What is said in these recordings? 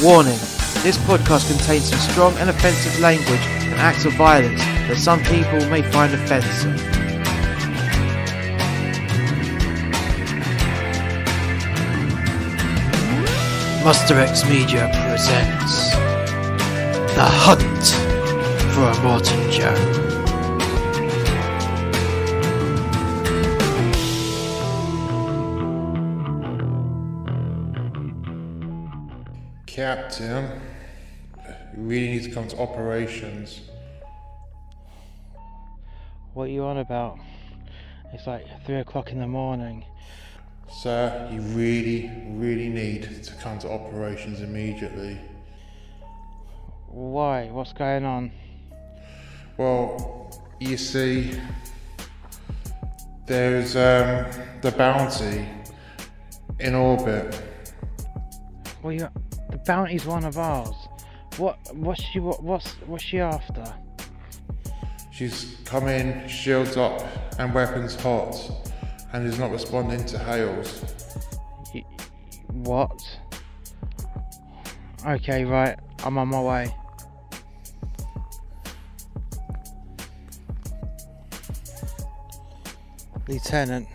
Warning this podcast contains some strong and offensive language and acts of violence that some people may find offensive. Muster X Media presents The Hunt for Immortan Joe. Captain, you really need to come to operations. What are you on about? It's like three o'clock in the morning. Sir, you really, really need to come to operations immediately. Why? What's going on? Well, you see, there's um, the bounty in orbit. Well, you the bounty's one of ours. What? What's she? What, what's what's she after? She's come in, shields up, and weapons hot, and is not responding to hails. Y- What? Okay, right. I'm on my way. Lieutenant,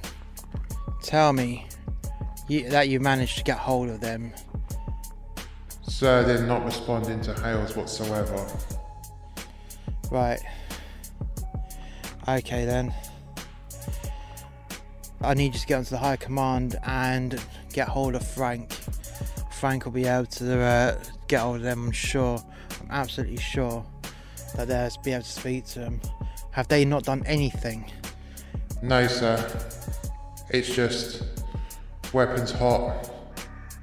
tell me you, that you managed to get hold of them. Sir, they're not responding to hails whatsoever. Right. Okay then. I need you to get onto the high command and get hold of Frank. Frank will be able to uh, get hold of them, I'm sure. I'm absolutely sure that they'll be able to speak to them. Have they not done anything? No, sir. It's just weapons hot.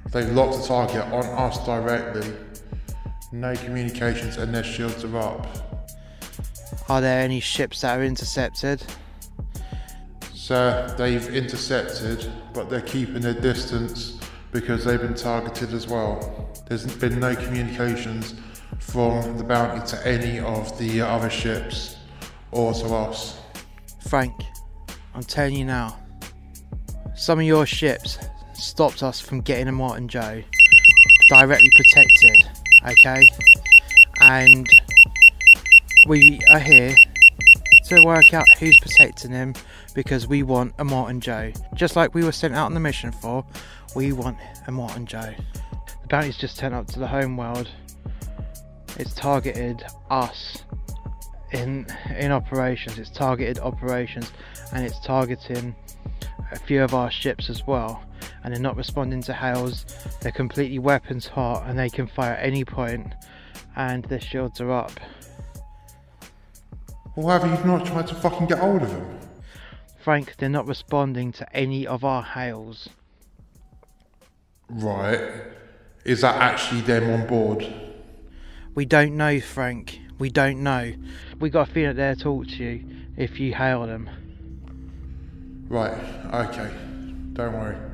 They've locked the target on us directly. No communications and their shields are up. Are there any ships that are intercepted? Sir, they've intercepted, but they're keeping their distance because they've been targeted as well. There's been no communications from the bounty to any of the other ships or to us. Frank, I'm telling you now. Some of your ships stopped us from getting Immortan Joe directly protected, okay? And we are here to work out who's protecting him because we want Immortan Joe. Just like we were sent out on the mission for, we want Immortan Joe. The bounty's just turned up to the home world. It's targeted us in in operations. It's targeted operations and it's targeting a few of our ships as well. And they're not responding to hails. They're completely weapons hot and they can fire at any point and their shields are up. Well, have you not tried to fucking get hold of them? Frank, they're not responding to any of our hails. Right. Is that actually them on board? We don't know, Frank. We don't know. We got a feeling they'll talk to you if you hail them. Right, okay. Don't worry.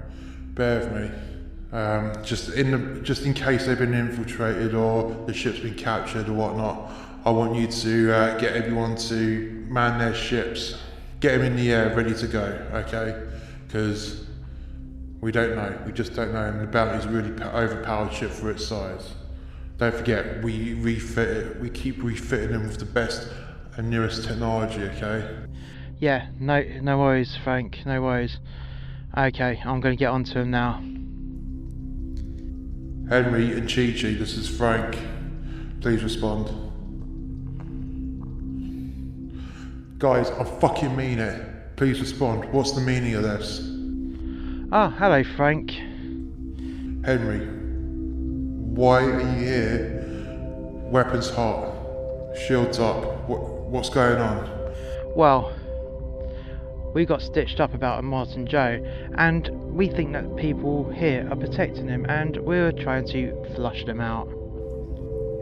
Bear with me. Um, just in the, just in case they've been infiltrated or the ship's been captured or whatnot, I want you to uh, get everyone to man their ships, get them in the air, ready to go. Okay? Because we don't know. We just don't know, and the bounty's a really overpowered ship for its size. Don't forget, we refit it. We keep refitting them with the best and newest technology. Okay? Yeah, no, no worries, Frank. No worries. Okay, I'm going to get onto him now. Henry and Chi Chi, this is Frank. Please respond. Guys, I fucking mean it. Please respond. What's the meaning of this? Oh, hello, Frank. Henry, why are you here? Weapons hot, shields up. What, what's going on? Well, we got stitched up about Immortan Joe, and we think that people here are protecting him, and we're trying to flush them out.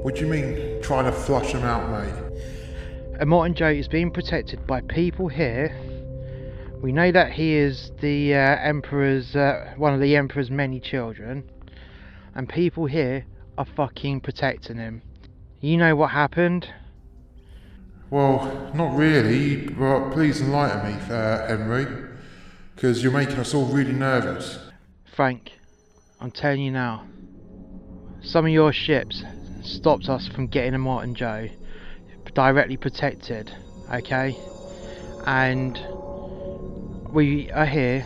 What do you mean trying to flush them out, mate? Immortan Joe is being protected by people here. We know that he is the uh, Emperor's, uh, one of the Emperor's many children, and people here are fucking protecting him. You know what happened? Well, not really, but please enlighten me, uh, Henry. Because you're making us all really nervous. Frank, I'm telling you now. some of your ships stopped us from getting Immortan Joe directly protected, okay? And we are here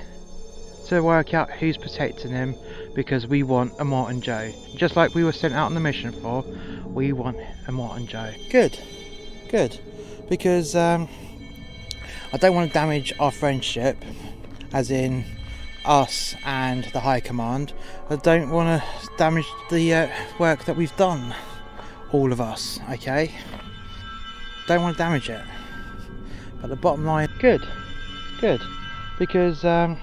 to work out who's protecting him because we want Immortan Joe. Just like we were sent out on the mission for, we want Immortan Joe. Good, good. Because um, I don't want to damage our friendship, as in us and the High Command. I don't want to damage the uh, work that we've done, all of us, okay? Don't want to damage it. But the bottom line, good, good. Because um,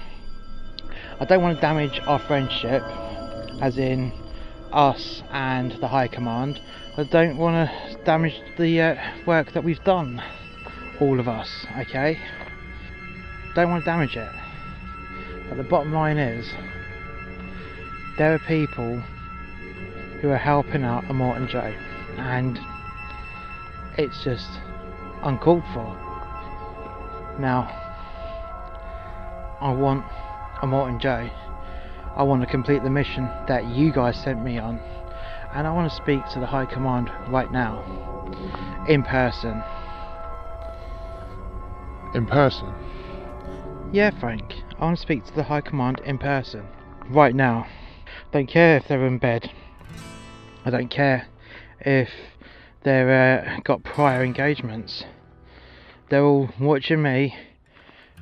I don't want to damage our friendship, as in us and the High Command. I don't want to damage the uh, work that we've done, all of us, okay? Don't want to damage it. But the bottom line is, there are people who are helping out Immortan Joe, and it's just uncalled for. Now, I want Immortan Joe. I want to complete the mission that you guys sent me on, and I want to speak to the High Command right now, in person. In person? Yeah, Frank. I want to speak to the High Command in person. Right now. Don't care if they're in bed. I don't care if they've uh, got prior engagements. They're all watching me,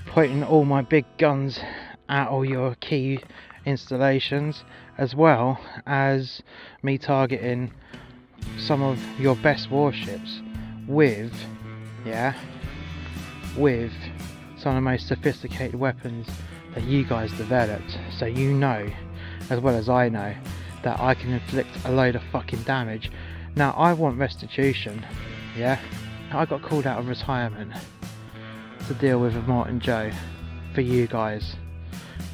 pointing all my big guns at all your key installations, as well as me targeting some of your best warships with, yeah, with some of the most sophisticated weapons that you guys developed. So you know, as well as I know, that I can inflict a load of fucking damage. Now I want restitution, yeah? I got called out of retirement to deal with Immortan Joe for you guys.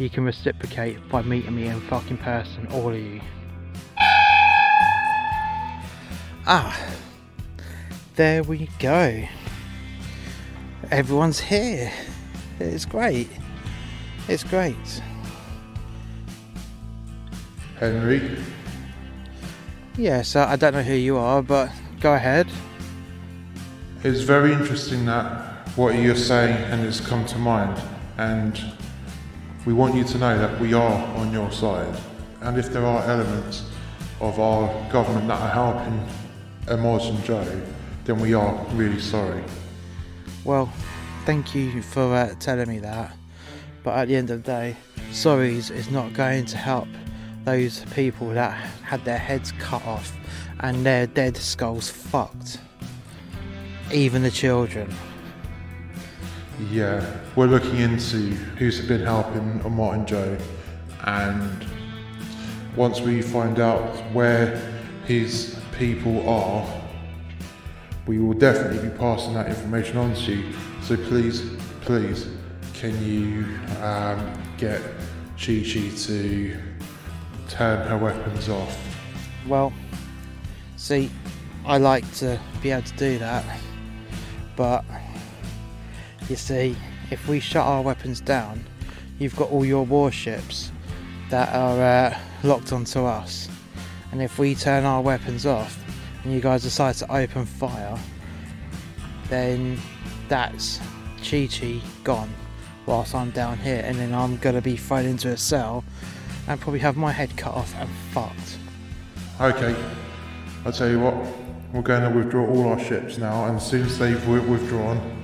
You can reciprocate by meeting me in fucking person, all of you. Ah, there we go. Everyone's here. It's great. It's great. Henry? Yes, I don't know who you are, but go ahead. It's very interesting that what you're saying and it's come to mind, and we want you to know that we are on your side. And if there are elements of our government that are helping Immortan Joe, then we are really sorry. Well, thank you for uh, telling me that. But at the end of the day, sorry is not going to help those people that had their heads cut off and their dead skulls fucked. Even the children. Yeah, we're looking into who's been helping Immortan Joe, and once we find out where his people are, we will definitely be passing that information on to you. So please, please, can you um, get Chi Chi to turn her weapons off? Well, see, I like to be able to do that, but you see, if we shut our weapons down, you've got all your warships that are uh, locked onto us. And if we turn our weapons off and you guys decide to open fire, then that's Chi Chi gone whilst I'm down here. And then I'm going to be thrown into a cell and probably have my head cut off and fucked. Okay, I'll tell you what, we're going to withdraw all our ships now, and as soon as they've withdrawn,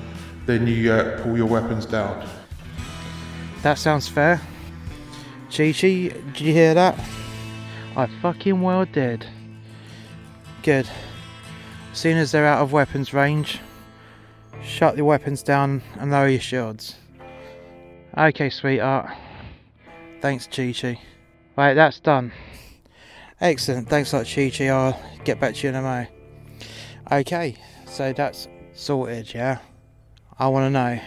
then you uh, pull your weapons down. That sounds fair. Chi Chi, did you hear that? I fucking well did. Good. Soon as they're out of weapons range, shut your weapons down and lower your shields. Okay, sweetheart. Thanks, Chi Chi. Right, that's done. Excellent. Thanks a lot, Chi Chi. I'll get back to you in a moment. Okay, so that's sorted, yeah? I want to know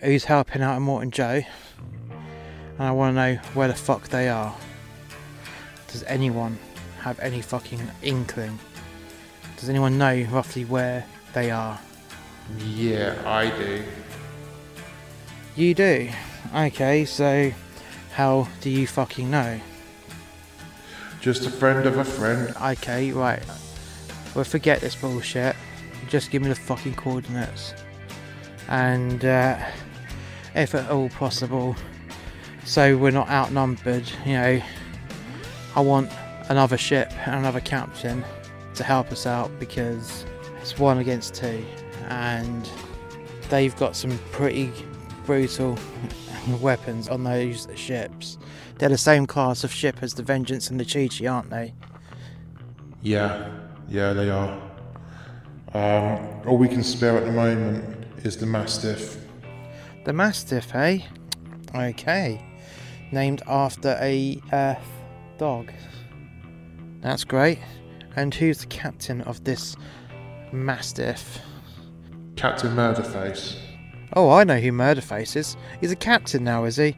who's helping out Immortan Joe, and I want to know where the fuck they are. Does anyone have any fucking inkling? Does anyone know roughly where they are? Yeah, I do. You do? Okay, so how do you fucking know? Just a friend of a friend. Okay, right. Well, forget this bullshit. Just give me the fucking coordinates. And, uh, if at all possible, so we're not outnumbered, you know, I want another ship and another captain to help us out because it's one against two. And they've got some pretty brutal weapons on those ships. They're the same class of ship as the Vengeance and the Chi Chi, aren't they? Yeah, yeah, they are. Um, all we can spare at the moment is the Mastiff. The Mastiff, eh? Okay. Named after a Earth dog. That's great. And who's the captain of this Mastiff? Captain Murderface. Oh, I know who Murderface is. He's a captain now, is he?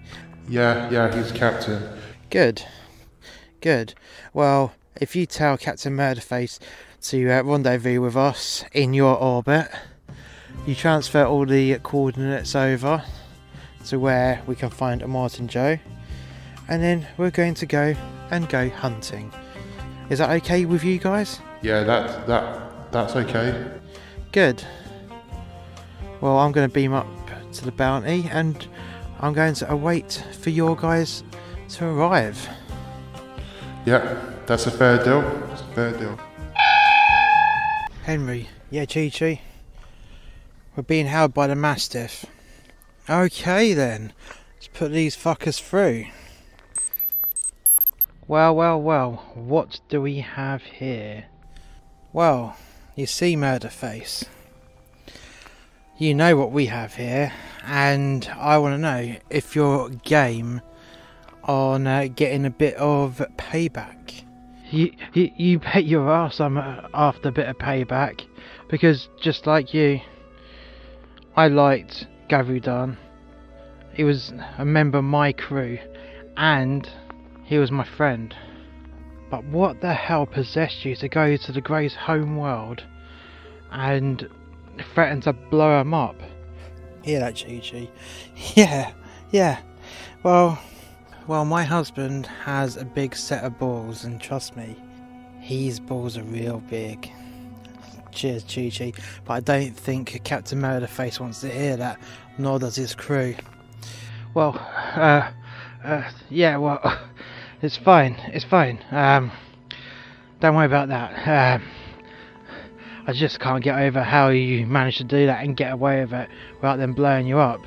Yeah, yeah, he's captain. Good. Good. Well, if you tell Captain Murderface to uh, rendezvous with us in your orbit, you transfer all the coordinates over to where we can find Immortan Joe, and then we're going to go and go hunting. Is that okay with you guys? Yeah, that that that's okay. Good. Well, I'm going to beam up to the bounty and I'm going to await for your guys to arrive. Yeah, that's a fair deal. That's a fair deal. Henry, yeah, Chi Chi. We're being held by the Mastiff. Okay then, let's put these fuckers through. Well, well, well, what do we have here? Well, you see, Murderface. You know what we have here, and I want to know if you're game on uh, getting a bit of payback. You, you, you bet your ass I'm uh, after a bit of payback, because just like you, I liked Gavudan. He was a member of my crew, and he was my friend. But what the hell possessed you to go to the Grey's home world and threaten to blow him up? Hear that, Chi? Yeah, yeah. Well, well, my husband has a big set of balls, and trust me, his balls are real big. Cheers, Chi Chi. But I don't think Captain Murderface wants to hear that, nor does his crew. Well, uh, uh, yeah, well, it's fine, it's fine. Um, don't worry about that. Um, I just can't get over how you managed to do that and get away with it without them blowing you up.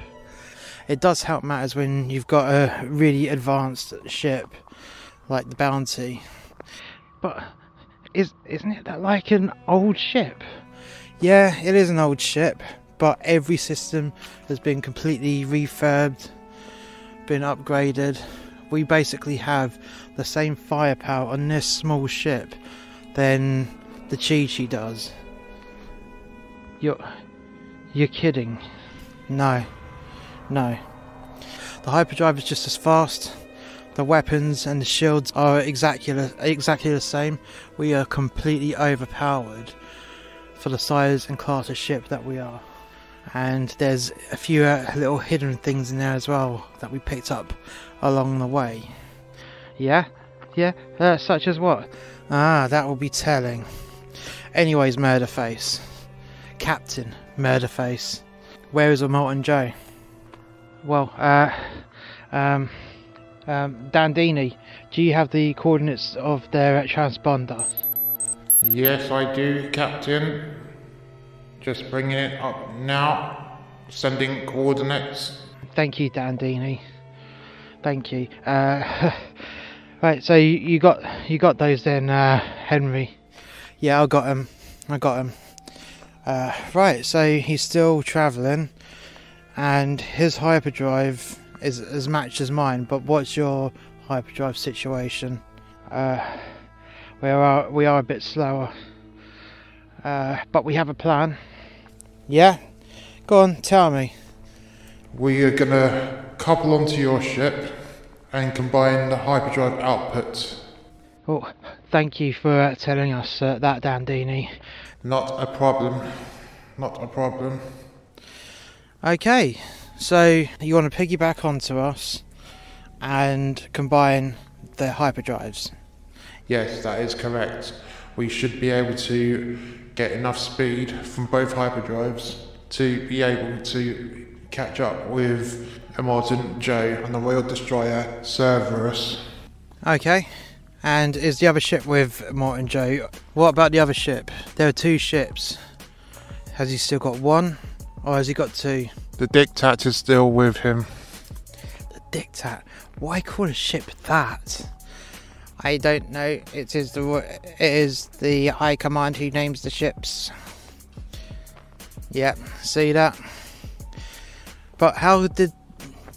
It does help matters when you've got a really advanced ship like the Bounty. But is isn't it that like an old ship? Yeah, it is an old ship, but every system has been completely refurbed, been upgraded. We basically have the same firepower on this small ship than the Chi Chi does. You're you're kidding. No. No. The hyperdrive is just as fast. The weapons and the shields are exactly exactly the same. We are completely overpowered for the size and class of ship that we are. And there's a few uh, little hidden things in there as well that we picked up along the way. Yeah, yeah, uh, such as what? Ah, that will be telling. Anyways, Murderface, Captain Murderface, where is a Immortan Joe? Well, uh, um, um, Dandini, do you have the coordinates of their transponder? Yes, I do, Captain. Just bringing it up now. Sending coordinates. Thank you, Dandini. Thank you. Uh, right, so you, you got you got those then, uh, Henry? Yeah, I got them. I got them. Uh, right, so he's still travelling, and his hyperdrive is as matched as mine. But what's your hyperdrive situation? Uh, we are we are a bit slower, uh, but we have a plan. Yeah, go on, tell me. We are gonna couple onto your ship and combine the hyperdrive output. Oh, thank you for uh, telling us uh, that, Dandini. Not a problem. Not a problem. Okay, so you want to piggyback onto us and combine the hyperdrives. Yes, that is correct. We should be able to get enough speed from both hyperdrives to be able to catch up with Immortan Joe and the Royal Destroyer Cerberus. Okay. And is the other ship with Immortan Joe? What about the other ship? There are two ships. Has he still got one? Or has he got two? The Dictat is still with him. The Dictat. Why call a ship that? I don't know. It is the it is the High Command who names the ships. Yep, see that. But how did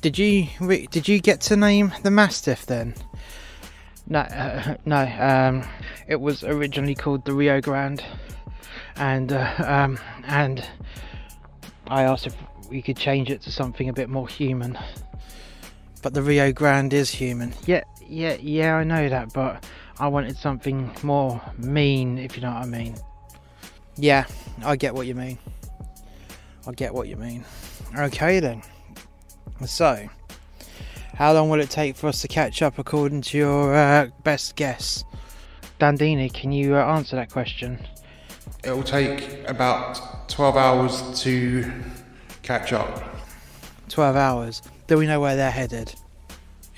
did you did you get to name the Mastiff then? No, uh, no. Um, it was originally called the Rio Grande, and uh, um, and I asked if we could change it to something a bit more human. But the Rio Grande is human. Yeah, yeah, yeah. I know that, but I wanted something more mean, if you know what I mean. Yeah, I get what you mean. I get what you mean. Okay then. So, how long will it take for us to catch up according to your uh, best guess? Dandini, can you uh, answer that question? It will take about 12 hours to catch up. 12 hours. Do we know where they're headed?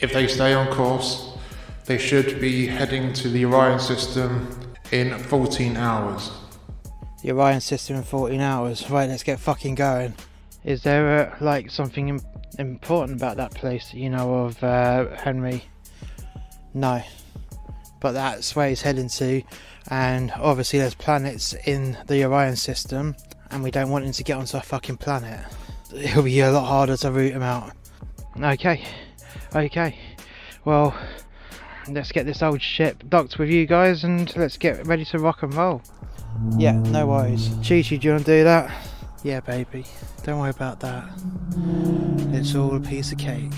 If they stay on course, they should be heading to the Orion system in 14 hours. The Orion system in 14 hours. Right, let's get fucking going. Is there uh, like something Im- important about that place that you know of, uh, Henry? No. But that's where he's heading to, and obviously there's planets in the Orion system, and we don't want him to get onto a fucking planet. It'll be a lot harder to root him out. Okay, okay. Well, let's get this old ship docked with you guys, and let's get ready to rock and roll. Yeah, no worries. Chi Chi, do you want to do that? Yeah, baby. Don't worry about that. It's all a piece of cake.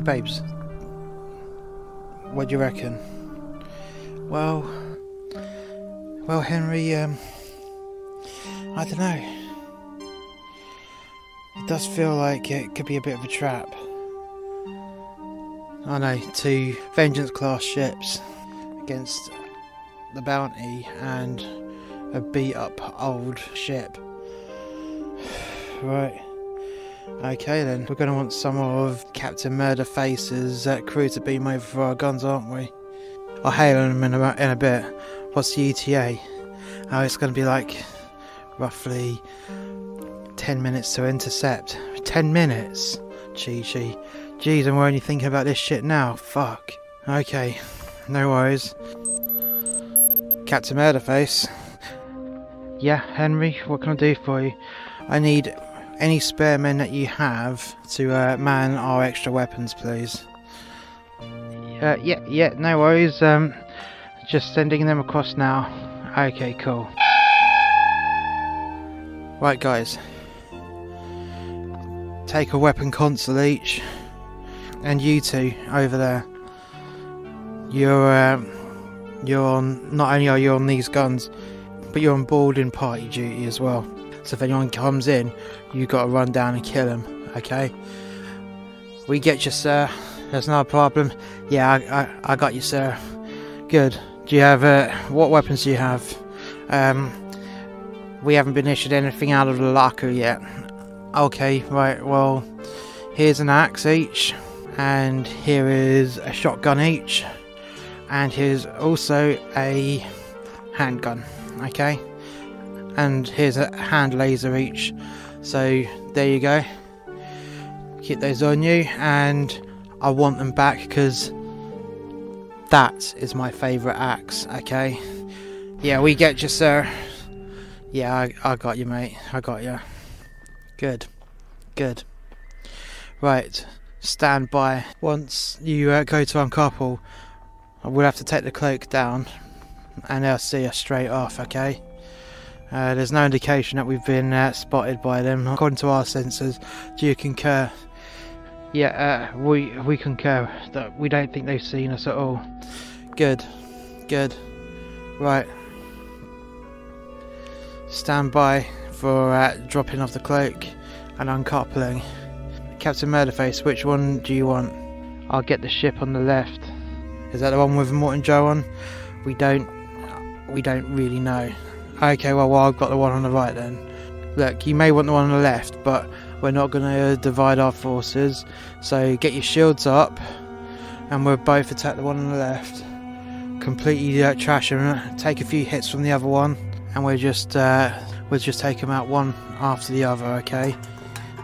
Hey, babes. What do you reckon? Well, well, Henry. Um, I don't know. It does feel like it could be a bit of a trap. I know two vengeance class ships against the bounty and a beat up old ship. right. Okay then, we're going to want some of Captain Murderface's uh, crew to beam over for our guns, aren't we? I'll hail them in a, in a bit. What's the ETA? Oh, it's going to be like roughly 10 minutes to intercept. 10 minutes? Chi Chi. Geez, and we're only thinking about this shit now. Fuck. Okay, no worries. Captain Murderface. Yeah, Henry, what can I do for you? I need any spare men that you have to uh, man our extra weapons, please. Uh, yeah, yeah, no worries. Um, just sending them across now. Okay, cool. Right, guys. Take a weapon console each, and you two over there. You're uh, you're on. Not only are you on these guns, but you're on boarding party duty as well. So if anyone comes in, you got to run down and kill them. Okay? We get you, sir. There's no problem. Yeah, I, I, I got you, sir. Good. Do you have uh, what weapons do you have? Um, we haven't been issued anything out of the locker yet. Okay, right. Well, here's an axe each, and here is a shotgun each, and here's also a handgun. Okay and here's a hand laser each. So there you go. Keep those on you, and I want them back because that is my favourite axe. Okay. Yeah, we get you, sir. Yeah, I, I got you, mate. I got you. Good. Good. Right. Stand by. Once you uh, go to uncouple, I will have to take the cloak down. and they'll see us straight off, okay? Uh, there's no indication that we've been uh, spotted by them. According to our sensors, do you concur? Yeah, uh, we we concur that we don't think they've seen us at all. Good, good. Right. Stand by for uh, dropping off the cloak and uncoupling. Captain Murderface, which one do you want? I'll get the ship on the left. Is that the one with Immortan Joe on? We don't we don't really know. Okay, well, well I've got the one on the right then. Look, you may want the one on the left, but we're not going to divide our forces. So get your shields up, and we'll both attack the one on the left. Completely uh, trash them, take a few hits from the other one, and we'll just uh, we'll just take them out one after the other. Okay.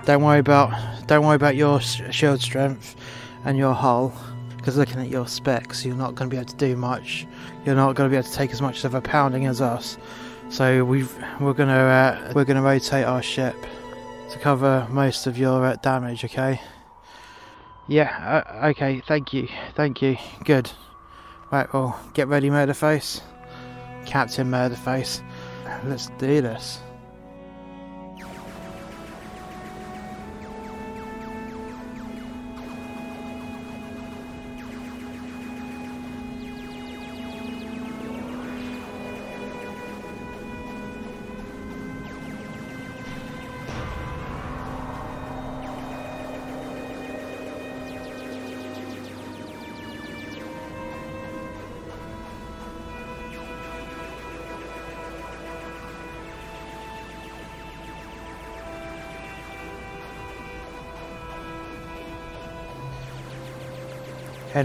Don't worry about don't worry about your shield strength and your hull because looking at your specs you're not going to be able to do much you're not going to be able to take as much of a pounding as us so we've we're to uh, we're to rotate our ship to cover most of your uh, damage okay? Yeah uh, okay thank you thank you. Good. Right well get ready murderface. Captain murderface. Let's do this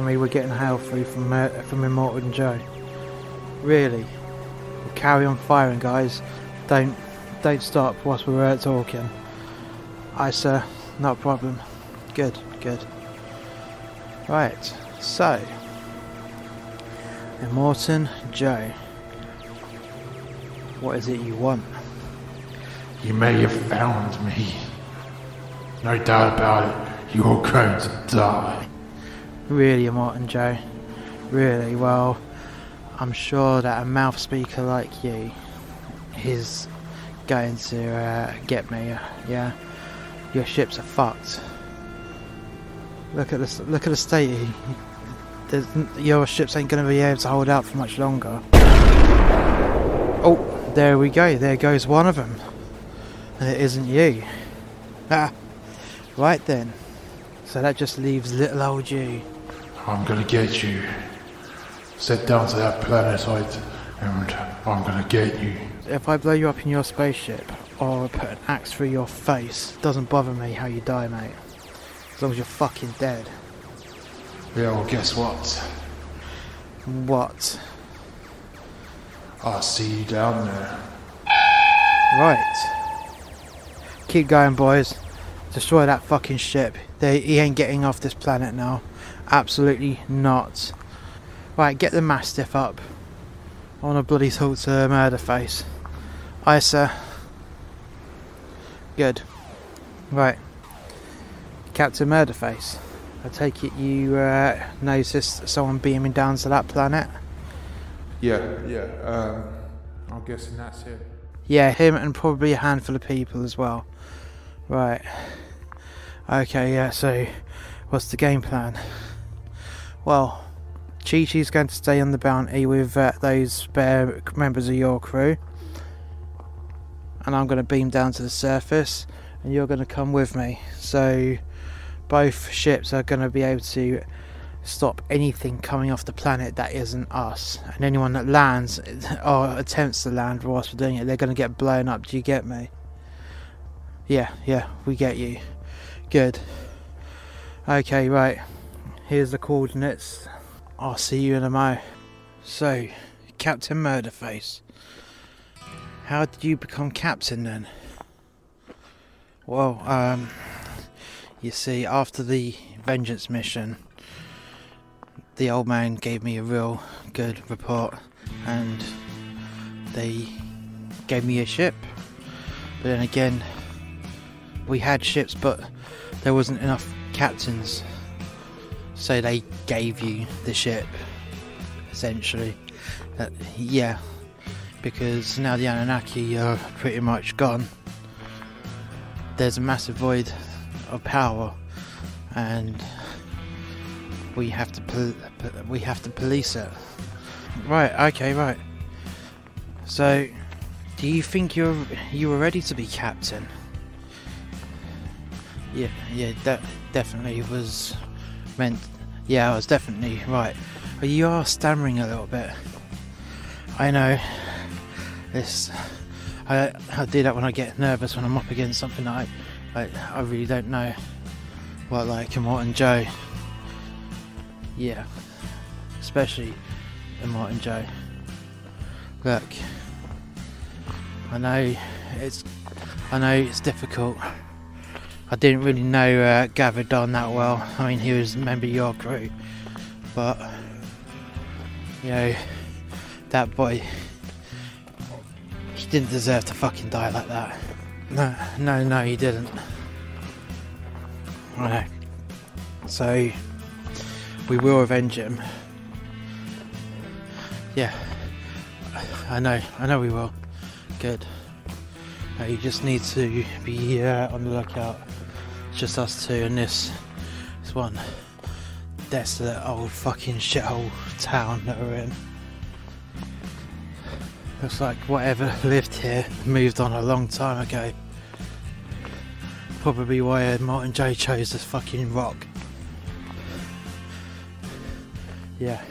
Were getting hail through from uh, from Immortan Joe. Really? We'll carry on firing, guys. Don't don't stop whilst we're uh, talking. Aye, sir. Not a problem. Good, good. Right. So, Immortan Joe. What is it you want? You may have found me. No doubt about it, you're going to die. Really, Immortan Joe? Really? Well, I'm sure that a mouth speaker like you is going to uh, get me. Yeah, your ships are fucked. Look at this. Look at the state. There's, your ships ain't going to be able to hold out for much longer. Oh, there we go. There goes one of them, and it isn't you. Ah, right then. So that just leaves little old you. I'm gonna get you. Set down to that planetoid, and I'm gonna get you. If I blow you up in your spaceship, or put an axe through your face, doesn't bother me how you die, mate. As long as you're fucking dead. Yeah, well, guess what? What? I'll see you down there. Right. Keep going, boys. Destroy that fucking ship. They, he ain't getting off this planet now. Absolutely not. Right, get the Mastiff up. I want a bloody talk to Murderface. Aye, sir. Good. Right. Captain Murderface. I take it you uh, noticed someone beaming down to that planet? Yeah, yeah. Um, I'm guessing that's it. Yeah, him and probably a handful of people as well. Right. Okay, yeah, so what's the game plan? Well, Chi Chi's going to stay on the bounty with uh, those spare members of your crew. And I'm going to beam down to the surface, and you're going to come with me. So, both ships are going to be able to stop anything coming off the planet that isn't us. And anyone that lands or attempts to land whilst we're doing it, they're going to get blown up. Do you get me? Yeah, yeah, we get you. Good. Okay, right. Here's the coordinates. I'll see you in a mo. So, Captain Murderface. How did you become captain then? Well, um, you see, after the vengeance mission, the old man gave me a real good report and they gave me a ship. But then again, we had ships, but there wasn't enough captains so they gave you the ship, essentially. Uh, yeah, because now the Anunnaki are pretty much gone. There's a massive void of power, and we have to we have to police it. Right. Okay. Right. So, do you think you're you were ready to be captain? Yeah. Yeah. That definitely was meant. Yeah, I was definitely right. But you are stammering a little bit. I know. This. I, I do that when I get nervous when I'm up against something that I, I, I really don't know. What like Immortan Joe. Yeah. Especially Immortan Joe. Look. I know it's I know it's difficult. I didn't really know uh, Gavadon that well. I mean, he was a member of your crew, but you know, that boy, he didn't deserve to fucking die like that. No, no, no, he didn't. Know. So, we will avenge him. Yeah, I know, I know we will. Good. Uh, you just need to be uh, on the lookout. Just us two and this, this one desolate old fucking shithole town that we're in. Looks like whatever lived here moved on a long time ago. Probably why Immortan Joe chose this fucking rock. Yeah.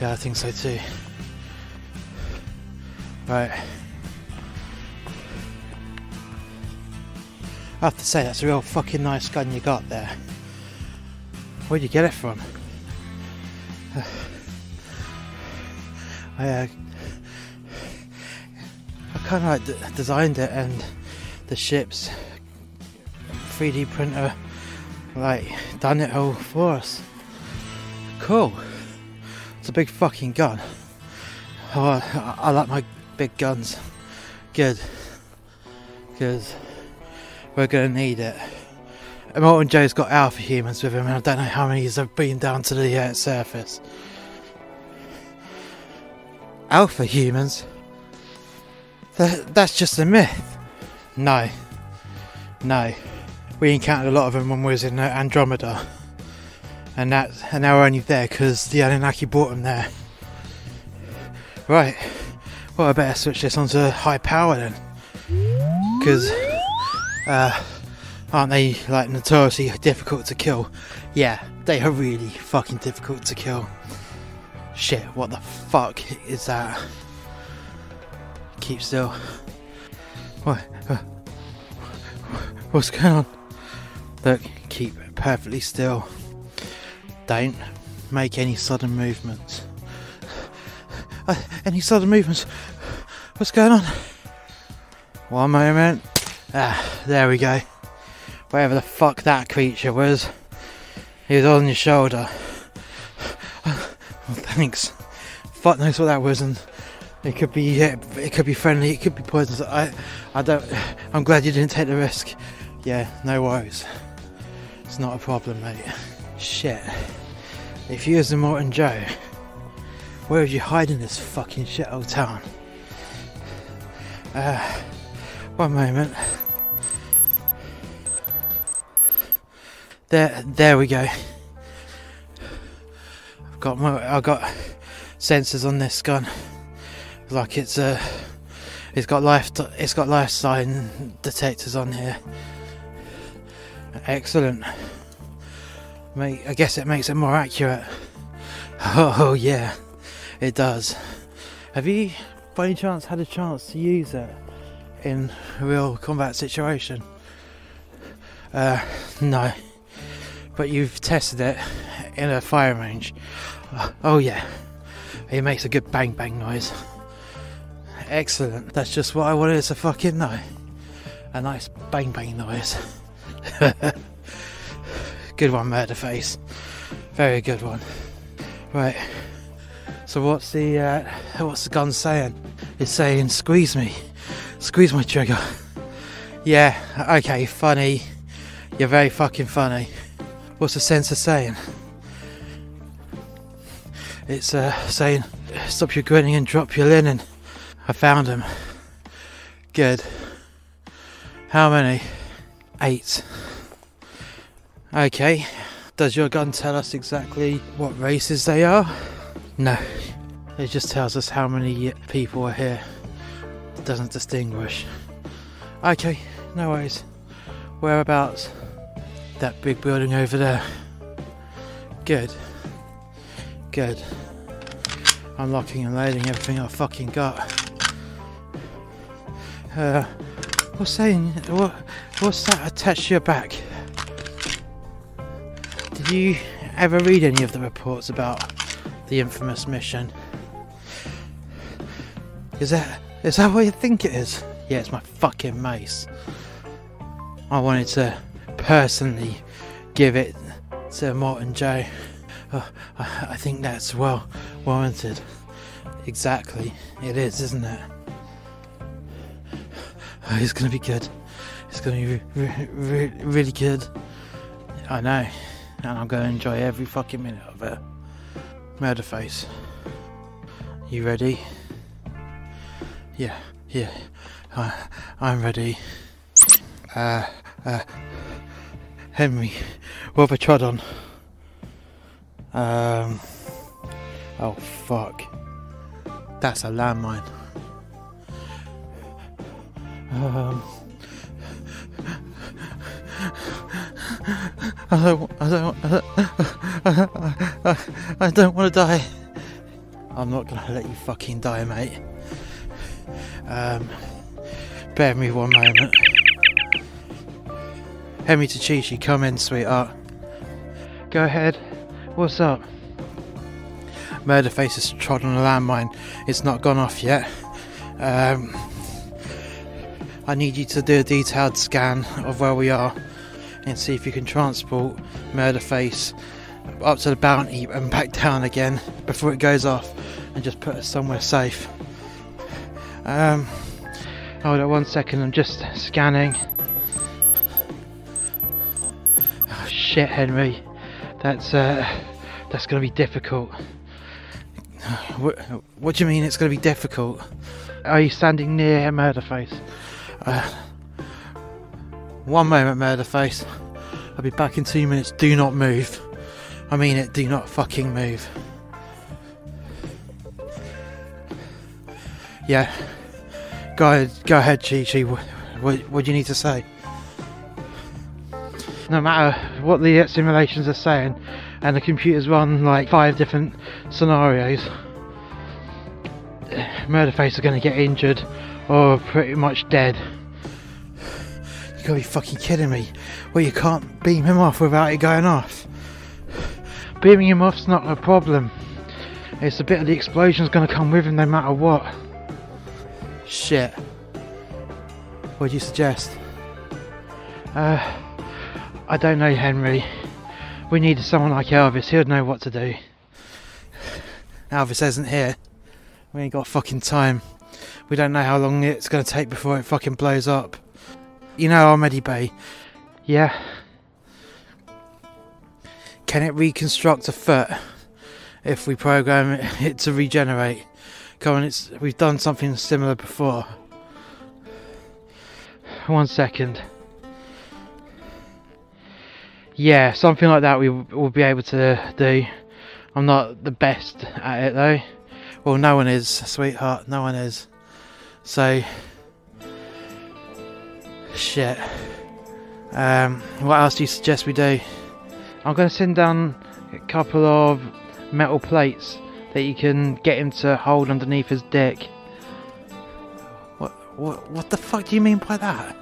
Yeah, I think so too. Right. Have to say, that's a real fucking nice gun you got there. Where'd you get it from? I, uh, I kind of like designed it, and the ship's 3D printer like done it all for us. Cool. It's a big fucking gun. Oh, I, I like my big guns. Good. Because we're gonna need it. Immortan Joe's got alpha humans with him, and I don't know how many have been down to the uh, surface. Alpha humans? Th- that's just a myth. No. No. We encountered a lot of them when we was in uh, Andromeda. And that, and now we're only there because the Anunnaki brought them there. Right. Well, I better switch this onto high power then. Because, uh, aren't they like notoriously difficult to kill? Yeah, they are really fucking difficult to kill. Shit, what the fuck is that? Keep still. What? uh, What's going on? Look, keep perfectly still. Don't make any sudden movements. Uh, any sudden movements? What's going on? One moment. Ah, there we go. Wherever the fuck that creature was. He was on your shoulder. Thanks. Fuck knows what that was, and it could be yeah, it could be friendly, it could be poisonous. I I don't. I'm glad you didn't take the risk. Yeah, no worries. It's not a problem, mate. Shit. If you was the Morton Joe, where would you hide in this fucking shithole town? Uh, one moment. There, there we go. I've got my, I've got sensors on this gun. Like it's uh, it's got life, it's got life sign detectors on here. Excellent. Mate, I guess it makes it more accurate. Oh yeah, it does. Have you, by any chance, had a chance to use it in a real combat situation? Uh, no. But you've tested it in a fire range. Uh, oh yeah, it makes a good bang bang noise. Excellent. That's just what I wanted to fucking know. A nice bang bang noise. good one, Murderface. Very good one. Right. So what's the uh, what's the gun saying? It's saying squeeze me, squeeze my trigger. Yeah. Okay. Funny. You're very fucking funny. What's the sensor saying? It's uh, saying stop your grinning and drop your linen. I found them. Good. How many? Eight. Okay. Does your gun tell us exactly what races they are? No. It just tells us how many people are here. It doesn't distinguish. Okay, no worries. Whereabouts? That big building over there. Good. Good. I'm and loading everything I fucking got. Uh, what's saying? What? What's that attached to your back? Did you ever read any of the reports about the infamous mission? Is that is that what you think it is? Yeah, it's my fucking mace. I wanted to personally give it to Immortan Joe. Oh, I, think that's well warranted. Exactly, it is, isn't it? Oh, it's gonna be good. It's gonna be re- re- really good. I know, and I'm gonna enjoy every fucking minute of it. Murderface, you ready? Yeah, yeah, I, I'm ready. Uh, uh, Henry, what have I trod on? Um, oh fuck. That's a landmine. Um, I don't, I don't, I don't, don't want to die. I'm not gonna let you fucking die, mate. Um, bear me one moment. Hemi Tachichi, come in, sweetheart. Go ahead. What's up? Murderface has trod on a landmine. It's not gone off yet. Um, I need you to do a detailed scan of where we are and see if you can transport Murderface up to the bounty and back down again before it goes off and just put us somewhere safe. Um, hold on one second, I'm just scanning. Shit, Henry. That's, uh, that's gonna be difficult. What, what do you mean it's gonna be difficult? Are you standing near Murderface? Uh, one moment, Murderface. I'll be back in two minutes. Do not move. I mean it, do not fucking move. Yeah. Go ahead, go ahead, Chi Chi. What, what, what do you need to say? No matter what the simulations are saying, and the computers run like five different scenarios, Murderface are going to get injured or pretty much dead. You gotta be fucking kidding me. Well, you can't beam him off without it going off. Beaming him off's not a problem. It's a bit of the explosion's gonna come with him no matter what. Shit. What do you suggest? Uh, I don't know, Henry. We need someone like Elvis. He'll know what to do. Elvis isn't here. We ain't got fucking time. We don't know how long it's going to take before it fucking blows up. You know Armady Bay? Yeah. Can it reconstruct a foot if we program it, it to regenerate? Come on, it's we've done something similar before. One second. Yeah, something like that we will be able to do. I'm not the best at it though. Well, no one is, sweetheart. No one is. So, shit. Um, what else do you suggest we do? I'm going to send down a couple of metal plates that you can get him to hold underneath his dick. What, what, what the fuck do you mean by that?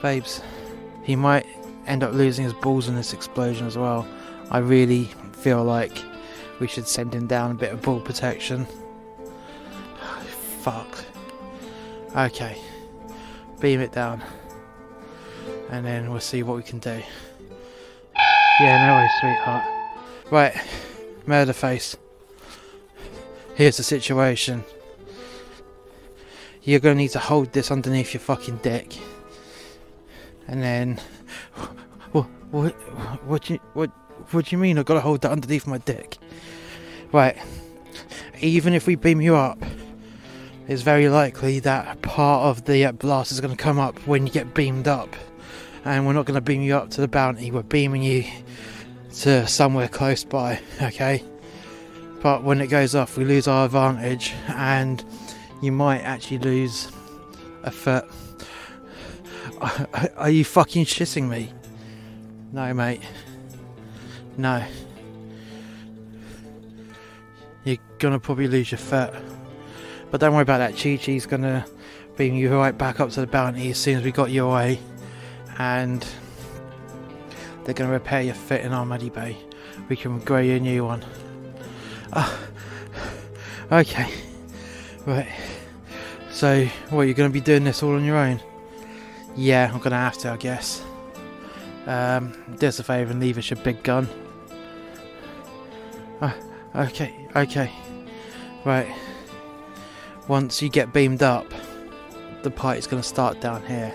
Babes, he might end up losing his balls in this explosion as well. I really feel like we should send him down a bit of ball protection. Fuck. Okay. Beam it down. And then we'll see what we can do. Yeah, no way, sweetheart. Right, Murderface. Here's the situation. You're gonna need to hold this underneath your fucking dick. And then what what what do you what what do you mean I've gotta hold that underneath my dick? Right. even if we beam you up, it's very likely that part of the uh, blast is going to come up when you get beamed up. And we're not going to beam you up to the bounty, we're beaming you to somewhere close by, okay? But when it goes off, we lose our advantage, and you might actually lose a foot. Are you fucking shitting me? No, mate. No. You're gonna probably lose your foot. But don't worry about that. Chi Chi's gonna bring you right back up to the bounty as soon as we got you away. And they're gonna repair your foot in our muddy bay. We can grow you a new one. Ah. Okay. Right. So, what, you're gonna be doing this all on your own? Yeah, I'm gonna have to, I guess. Um, do us a favour and leave us your big gun. Ah, okay, okay. Right. Once you get beamed up, the party's gonna start down here.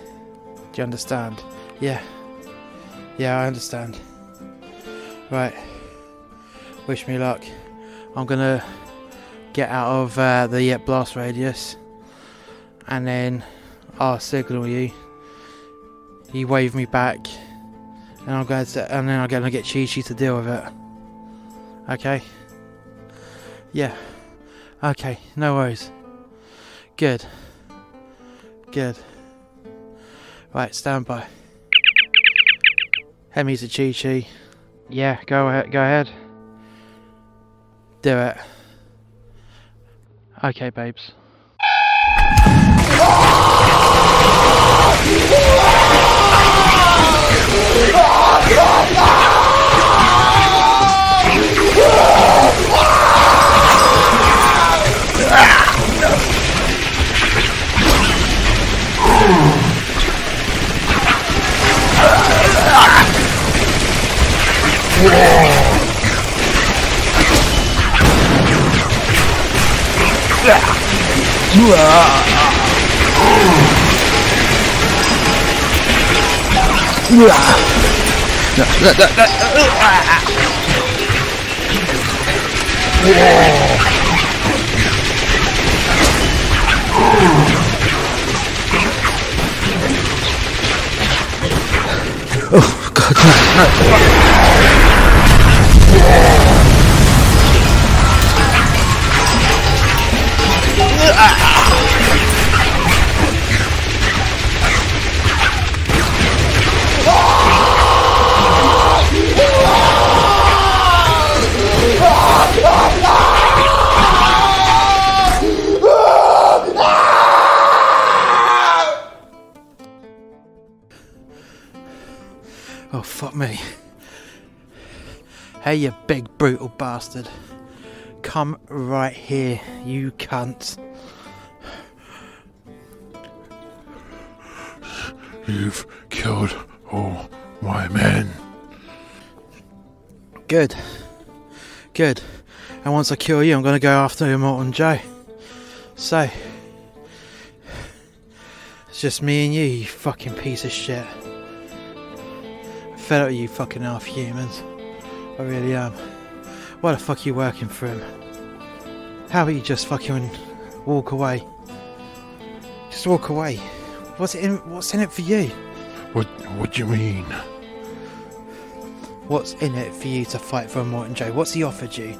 Do you understand? Yeah. Yeah, I understand. Right. Wish me luck. I'm gonna get out of uh, the uh, blast radius, and then I'll signal you. You wave me back, and I'm going to, and then I'm gonna get Chi Chi to deal with it. Okay. Yeah. Okay. No worries. Good. Good. Right, stand by. Hemi's a Chi Chi. Yeah, go ahead. Go ahead. Do it. Okay, babes. Yeah. Oh, Hey, you big brutal bastard. Come right here, you cunt. You've killed all my men. Good. Good. And once I kill you, I'm gonna go after Immortan Joe. So. It's just me and you, you fucking piece of shit. I'm fed up with you fucking half humans. I really am. Why the fuck are you working for him? How about you just fucking walk away? Just walk away. What's in what's in it for you? What what do you mean? What's in it for you to fight for Immortan Joe? What's he offered you?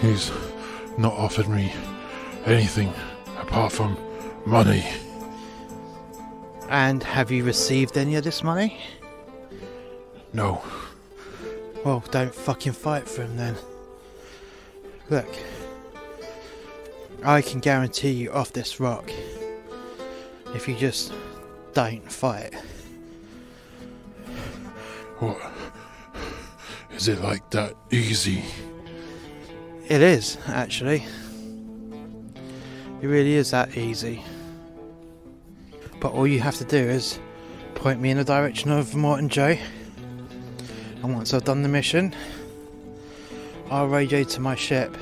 He's not offered me anything apart from money. And have you received any of this money? No. Well, don't fucking fight for him then. Look, I can guarantee you off this rock if you just don't fight. What? Is it like that easy? It is, actually. It really is that easy. But all you have to do is point me in the direction of Immortan Joe. And once I've done the mission, I'll radio to my ship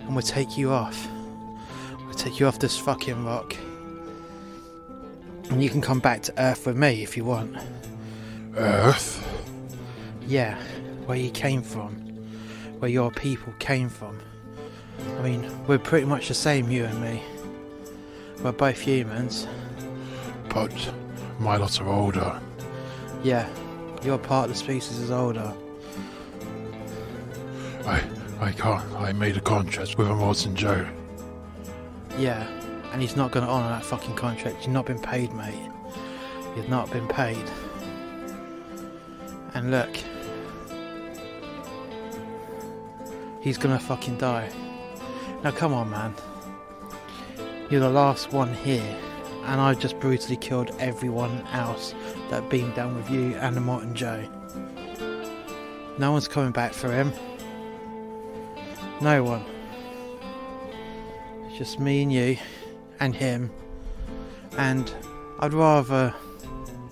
and we'll take you off. We'll take you off this fucking rock. And you can come back to Earth with me if you want. Earth? Yeah, where you came from. where your people came from. I mean, we're pretty much the same, you and me. We're both humans. But my lot are older. Yeah, your part of the species is older. I I can't. I made a contract with Immortan Joe. Yeah, and he's not going to honour that fucking contract. You've not been paid, mate. You've not been paid. And look, he's going to fucking die. Now, come on, man. You're the last one here, and I've just brutally killed everyone else that beamed down with you and the Immortan Joe. No one's coming back for him. No one. It's just me and you and him. And I'd rather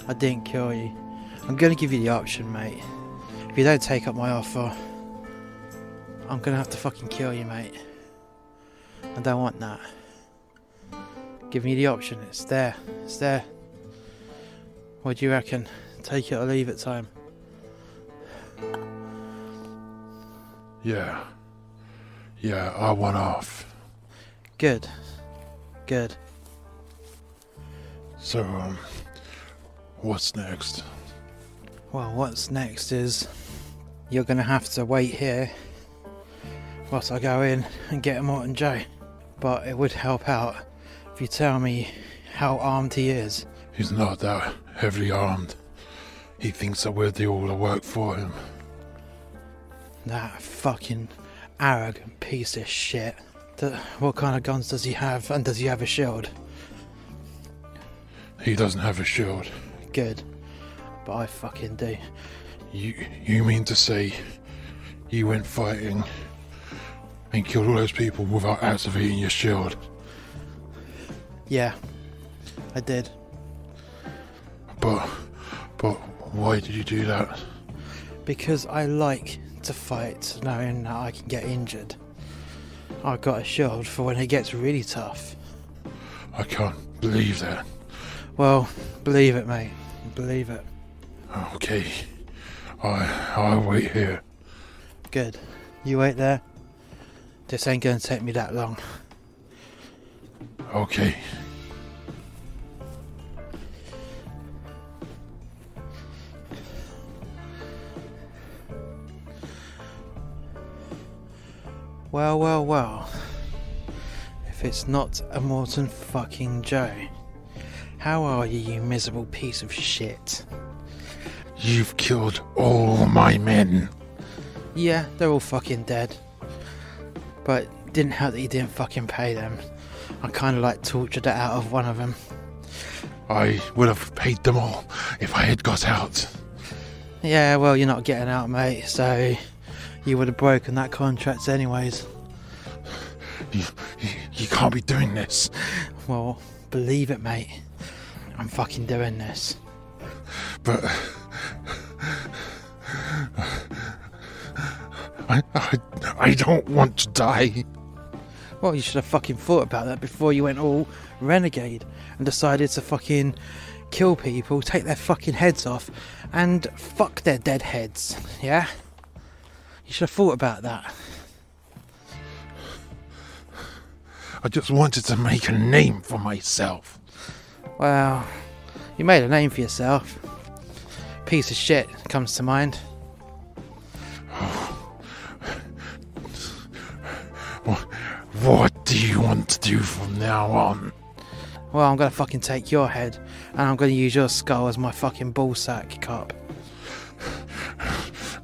I didn't kill you. I'm gonna give you the option, mate. If you don't take up my offer, I'm gonna have to fucking kill you, mate. I don't want that. Give me the option. It's there. It's there. What do you reckon? Take it or leave it time? Yeah. Yeah, I want off. Good. Good. So, um, what's next? Well, what's next is you're gonna have to wait here whilst I go in and get Immortan Joe. But it would help out if you tell me how armed he is. He's not that heavily armed. He thinks that we're the all the work for him. That fucking arrogant piece of shit. What kind of guns does he have, and does he have a shield? He doesn't have a shield. Good. But I fucking do. You you mean to say you went fighting and killed all those people without activating your shield? Yeah, I did. But but why did you do that? Because I like to fight knowing that I can get injured. I've got a shield for when it gets really tough. I can't believe that. Well, believe it, mate. Believe it. Okay. I I'll wait here. Good. You wait there. This ain't gonna take me that long. Okay. Well, well, well. If it's not a Immortan fucking Joe. How are you, you miserable piece of shit? You've killed all my men. Yeah, they're all fucking dead. But didn't help that you didn't fucking pay them. I kinda like tortured it out of one of them. I would have paid them all if I had got out. Yeah, well, you're not getting out, mate, so you would have broken that contract anyways. You, you, you can't be doing this. Well, believe it, mate. I'm fucking doing this. But I, I, I don't want to die. Well, you should have fucking thought about that before you went all renegade and decided to fucking kill people, take their fucking heads off, and fuck their dead heads. Yeah? You should have thought about that. I just wanted to make a name for myself. Well, you made a name for yourself. Piece of shit comes to mind. What do you want to do from now on? Well, I'm gonna fucking take your head, and I'm gonna use your skull as my fucking ballsack cup.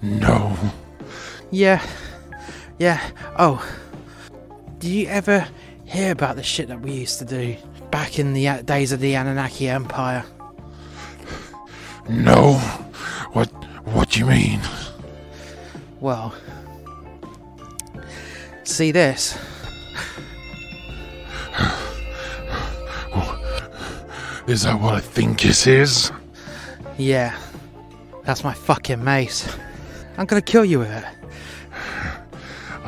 No. Yeah, yeah. Oh, do you ever hear about the shit that we used to do back in the uh, days of the Anunnaki Empire? No. What what do you mean? Well, see this? Is that what I think it is? Yeah, that's my fucking mace. I'm gonna kill you with it.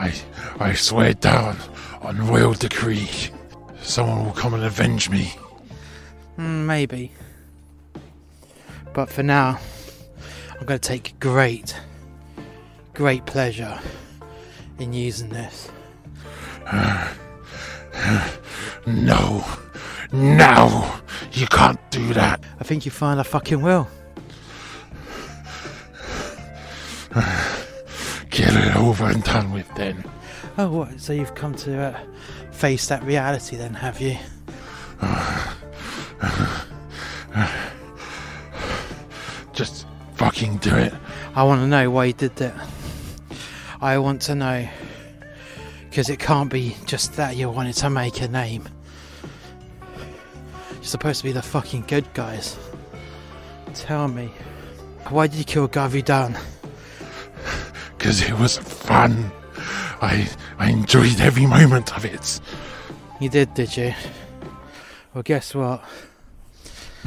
I I swear down on royal decree. Someone will come and avenge me. Mm, maybe. But for now, I'm going to take great, great pleasure in using this. No, no, you can't do that. I think you find I fucking will. Get it over and done with then. Oh, what? So you've come to uh, face that reality then, have you? Just fucking do it. I want to know why you did that. I want to know. Because it can't be just that you wanted to make a name. You're supposed to be the fucking good guys. Tell me. Why did you kill Gavidan? Because it was fun. I, I enjoyed every moment of it. You did, did you? Well, guess what?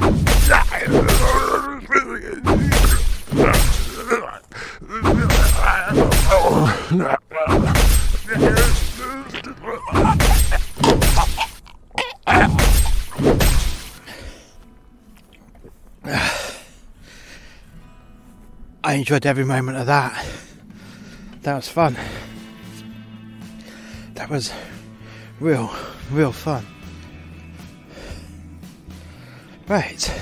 I enjoyed every moment of that. That was fun. That was real, real fun. Right.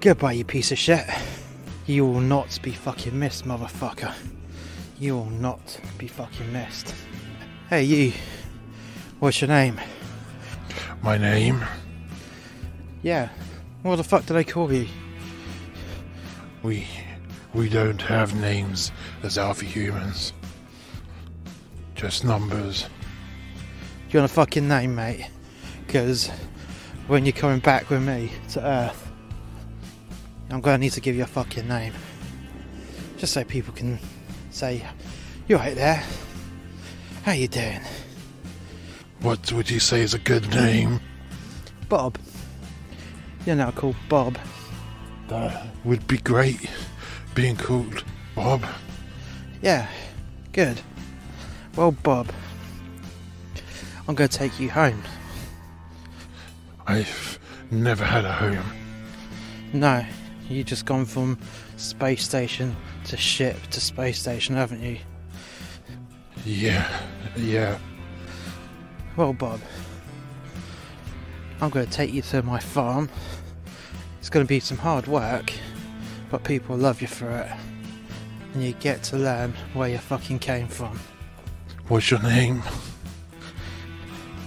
Goodbye, you piece of shit. You will not be fucking missed, motherfucker. You will not be fucking missed. Hey, you. What's your name? My name? Yeah. What the fuck did I call you? We, we don't have names as alpha humans. Just numbers. Do you want a fucking name, mate? Because when you're coming back with me to Earth, I'm gonna need to give you a fucking name. Just so people can say, you're right there? How you doing?" What would you say is a good name? Bob. You're now called Bob. That would be great. Being called Bob. Yeah, good. Well, Bob, I'm gonna take you home. I've never had a home. No, you just gone from space station to ship to space station, haven't you? Yeah, yeah. Well, Bob, I'm going to take you to my farm. It's going to be some hard work, but people love you for it. And you get to learn where you fucking came from. What's your name?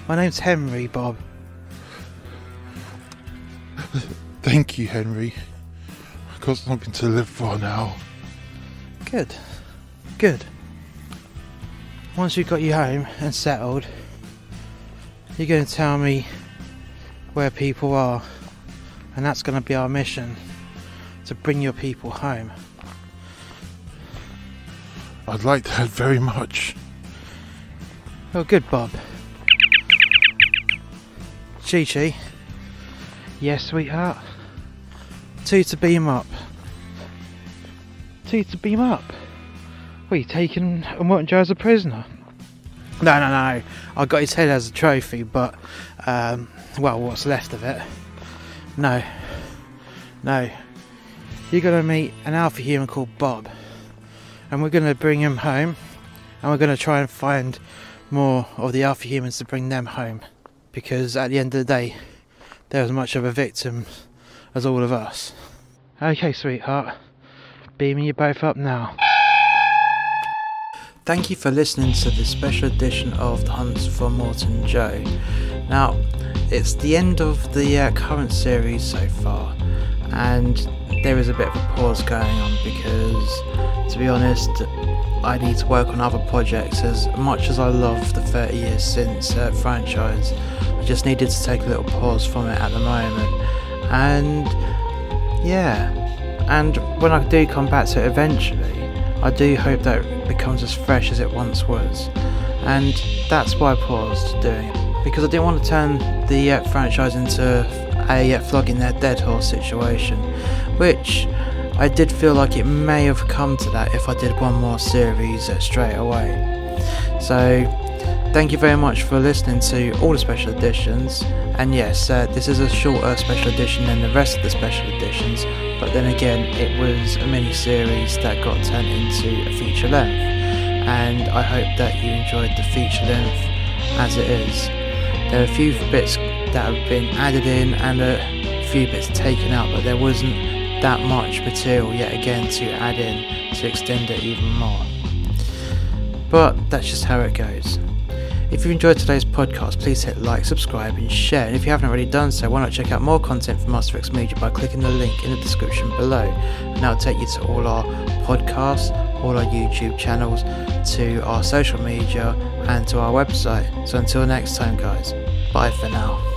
My name's Henry, Bob. Thank you, Henry. I've got something to live for now. Good. Good. Once we've got you home and settled, you're going to tell me where people are. And that's going to be our mission to bring your people home. I'd like that very much. Oh, good, Bob. Chi Chi. Yes, sweetheart. Two to beam up. Two to beam up. What, you taking Immortan Joe as a prisoner? No, no, no. I got his head as a trophy, but, um, well, what's left of it. No. No. You're going to meet an alpha human called Bob. And we're going to bring him home. And we're going to try and find more of the alpha humans to bring them home. Because at the end of the day, they're as much of a victim as all of us. Okay, sweetheart. Beaming you both up now. Thank you for listening to this special edition of The Hunt for Immortan Joe. Now, it's the end of the uh, current series so far, and there is a bit of a pause going on because, to be honest, I need to work on other projects. As much as I love the 30 years since uh, franchise, I just needed to take a little pause from it at the moment. And yeah, and when I do come back to it eventually, I do hope that it becomes as fresh as it once was. And that's why I paused doing it because I didn't want to turn the uh, franchise into a flogging their dead horse situation, which I did feel like it may have come to that if I did one more series uh, straight away. So, thank you very much for listening to all the special editions. And yes, uh, this is a shorter special edition than the rest of the special editions, but then again, it was a mini series that got turned into a feature length. and I hope that you enjoyed the feature length as it is. There are a few bits that have been added in and a few bits taken out, but there wasn't that much material yet again to add in to extend it even more. But that's just how it goes. If you enjoyed today's podcast, please hit like, subscribe, and share. And if you haven't already done so, why not check out more content from Muster Media by clicking the link in the description below. And that'll take you to all our podcasts, all our YouTube channels, to our social media, and to our website. So until next time, guys, bye for now.